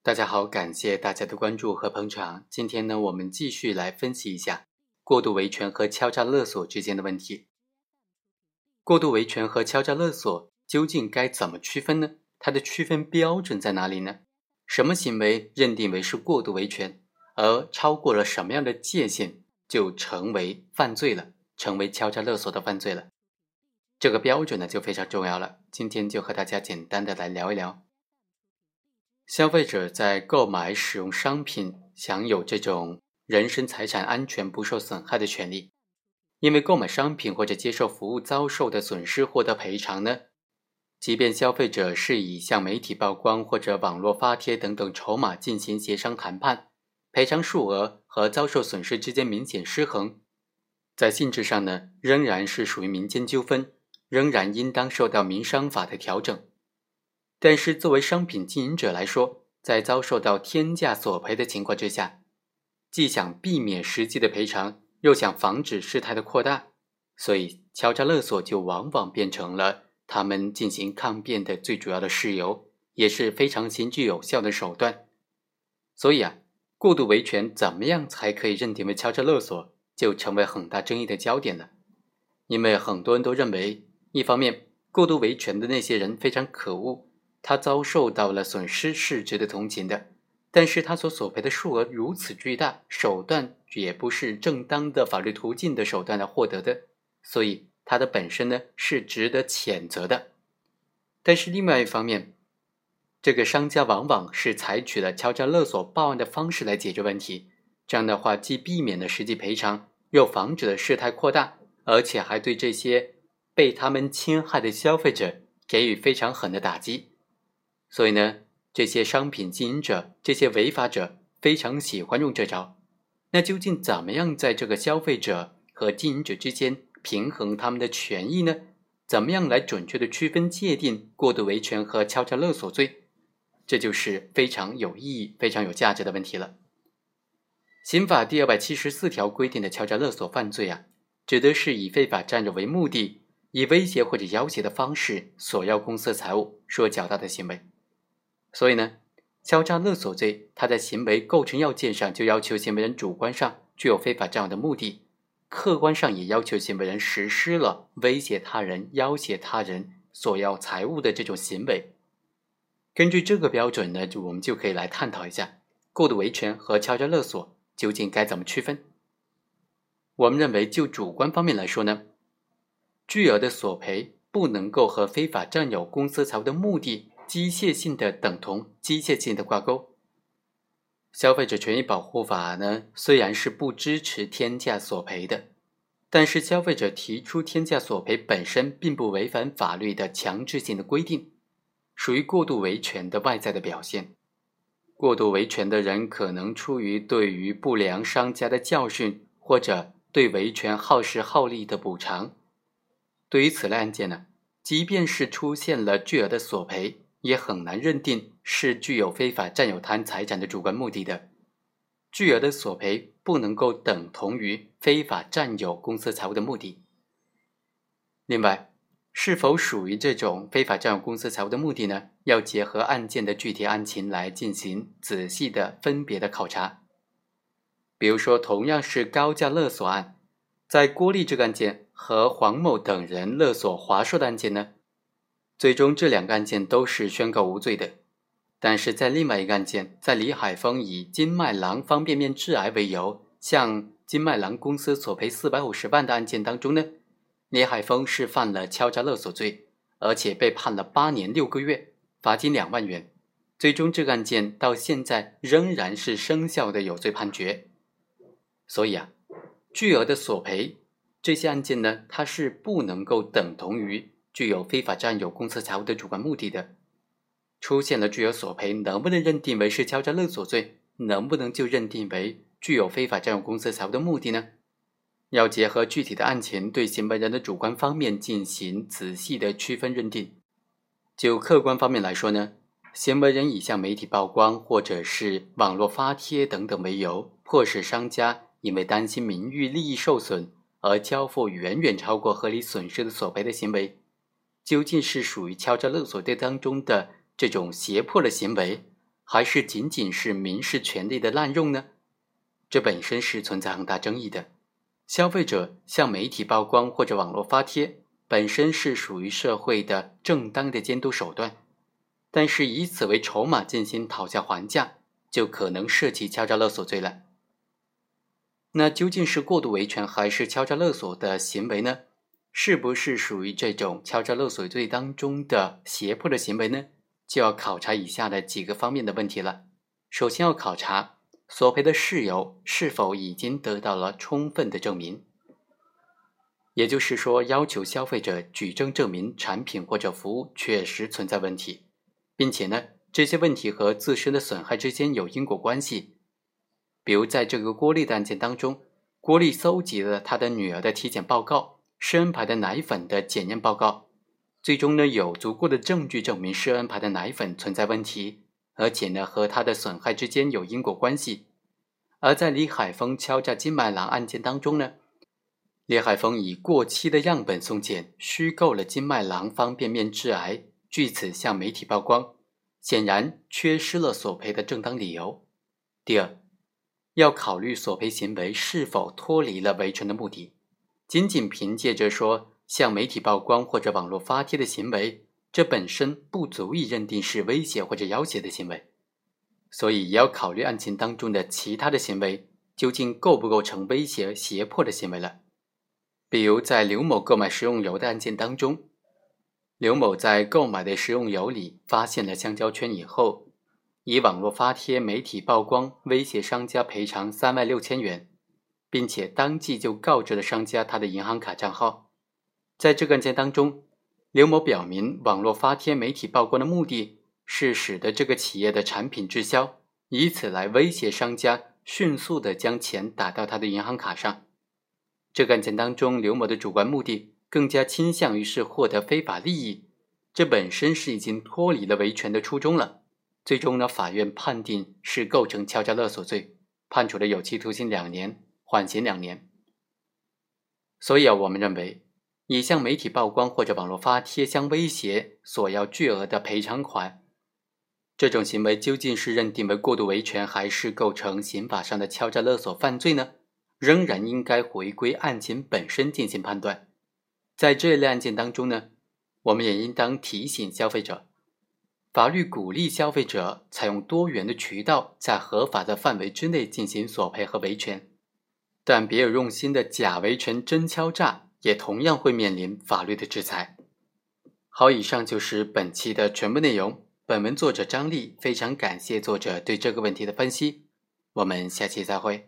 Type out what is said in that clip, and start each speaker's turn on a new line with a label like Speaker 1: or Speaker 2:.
Speaker 1: 大家好，感谢大家的关注和捧场。今天呢，我们继续来分析一下过度维权和敲诈勒索之间的问题。过度维权和敲诈勒索究竟该怎么区分呢？它的区分标准在哪里呢？什么行为认定为是过度维权，而超过了什么样的界限就成为犯罪了，成为敲诈勒索的犯罪了？这个标准呢就非常重要了。今天就和大家简单的来聊一聊。消费者在购买使用商品享有这种人身财产安全不受损害的权利，因为购买商品或者接受服务遭受的损失获得赔偿呢，即便消费者是以向媒体曝光或者网络发帖等等筹码进行协商谈判，赔偿数额和遭受损失之间明显失衡，在性质上呢仍然是属于民间纠纷，仍然应当受到民商法的调整。但是，作为商品经营者来说，在遭受到天价索赔的情况之下，既想避免实际的赔偿，又想防止事态的扩大，所以敲诈勒索就往往变成了他们进行抗辩的最主要的事由，也是非常行之有效的手段。所以啊，过度维权怎么样才可以认定为敲诈勒索，就成为很大争议的焦点了。因为很多人都认为，一方面过度维权的那些人非常可恶。他遭受到了损失是值得同情的，但是他所索赔的数额如此巨大，手段也不是正当的法律途径的手段来获得的，所以他的本身呢是值得谴责的。但是另外一方面，这个商家往往是采取了敲诈勒索报案的方式来解决问题，这样的话既避免了实际赔偿，又防止了事态扩大，而且还对这些被他们侵害的消费者给予非常狠的打击。所以呢，这些商品经营者、这些违法者非常喜欢用这招。那究竟怎么样在这个消费者和经营者之间平衡他们的权益呢？怎么样来准确的区分界定过度维权和敲诈勒索罪？这就是非常有意义、非常有价值的问题了。刑法第二百七十四条规定的敲诈勒索犯罪啊，指的是以非法占有为目的，以威胁或者要挟的方式索要公司财物、说较大的行为。所以呢，敲诈勒索罪，它在行为构成要件上就要求行为人主观上具有非法占有的目的，客观上也要求行为人实施了威胁他人、要挟他人、索要财物的这种行为。根据这个标准呢，就我们就可以来探讨一下过度维权和敲诈勒索究竟该怎么区分。我们认为，就主观方面来说呢，巨额的索赔不能够和非法占有公司财物的目的。机械性的等同，机械性的挂钩。消费者权益保护法呢，虽然是不支持天价索赔的，但是消费者提出天价索赔本身并不违反法律的强制性的规定，属于过度维权的外在的表现。过度维权的人可能出于对于不良商家的教训，或者对维权耗时耗力的补偿。对于此类案件呢，即便是出现了巨额的索赔。也很难认定是具有非法占有他人财产的主观目的的，巨额的索赔不能够等同于非法占有公司财物的目的。另外，是否属于这种非法占有公司财物的目的呢？要结合案件的具体案情来进行仔细的分别的考察。比如说，同样是高价勒索案，在郭丽这个案件和黄某等人勒索华硕的案件呢？最终，这两个案件都是宣告无罪的。但是在另外一个案件，在李海峰以金麦郎方便面致癌为由向金麦郎公司索赔四百五十万的案件当中呢，李海峰是犯了敲诈勒索罪，而且被判了八年六个月，罚金两万元。最终，这个案件到现在仍然是生效的有罪判决。所以啊，巨额的索赔这些案件呢，它是不能够等同于。具有非法占有公司财物的主观目的的，出现了具有索赔，能不能认定为是敲诈勒索罪？能不能就认定为具有非法占有公司财物的目的呢？要结合具体的案情，对行为人的主观方面进行仔细的区分认定。就客观方面来说呢，行为人以向媒体曝光或者是网络发帖等等为由，迫使商家因为担心名誉利益受损而交付远远超过合理损失的索赔的行为。究竟是属于敲诈勒索罪当中的这种胁迫的行为，还是仅仅是民事权利的滥用呢？这本身是存在很大争议的。消费者向媒体曝光或者网络发帖，本身是属于社会的正当的监督手段，但是以此为筹码进行讨价还价，就可能涉及敲诈勒索罪了。那究竟是过度维权还是敲诈勒索的行为呢？是不是属于这种敲诈勒索罪当中的胁迫的行为呢？就要考察以下的几个方面的问题了。首先要考察索赔的事由是否已经得到了充分的证明，也就是说，要求消费者举证证明产品或者服务确实存在问题，并且呢，这些问题和自身的损害之间有因果关系。比如，在这个郭丽的案件当中，郭丽搜集了他的女儿的体检报告、施恩牌的奶粉的检验报告，最终呢有足够的证据证明施恩牌的奶粉存在问题，而且呢和它的损害之间有因果关系。而在李海峰敲诈金麦郎案件当中呢，李海峰以过期的样本送检，虚构了金麦郎方便面致癌，据此向媒体曝光，显然缺失了索赔的正当理由。第二。要考虑索赔行为是否脱离了维权的目的，仅仅凭借着说向媒体曝光或者网络发帖的行为，这本身不足以认定是威胁或者要挟的行为，所以也要考虑案情当中的其他的行为究竟构不构成威胁胁迫的行为了。比如在刘某购买食用油的案件当中，刘某在购买的食用油里发现了香蕉圈以后。以网络发帖、媒体曝光，威胁商家赔偿三万六千元，并且当即就告知了商家他的银行卡账号。在这个案件当中，刘某表明，网络发帖、媒体曝光的目的是使得这个企业的产品滞销，以此来威胁商家迅速的将钱打到他的银行卡上。这个案件当中，刘某的主观目的更加倾向于是获得非法利益，这本身是已经脱离了维权的初衷了。最终呢，法院判定是构成敲诈勒索罪，判处了有期徒刑两年，缓刑两年。所以啊，我们认为，以向媒体曝光或者网络发帖相威胁，索要巨额的赔偿款，这种行为究竟是认定为过度维权，还是构成刑法上的敲诈勒索犯罪呢？仍然应该回归案情本身进行判断。在这类案件当中呢，我们也应当提醒消费者。法律鼓励消费者采用多元的渠道，在合法的范围之内进行索赔和维权，但别有用心的假维权、真敲诈也同样会面临法律的制裁。好，以上就是本期的全部内容。本文作者张丽非常感谢作者对这个问题的分析。我们下期再会。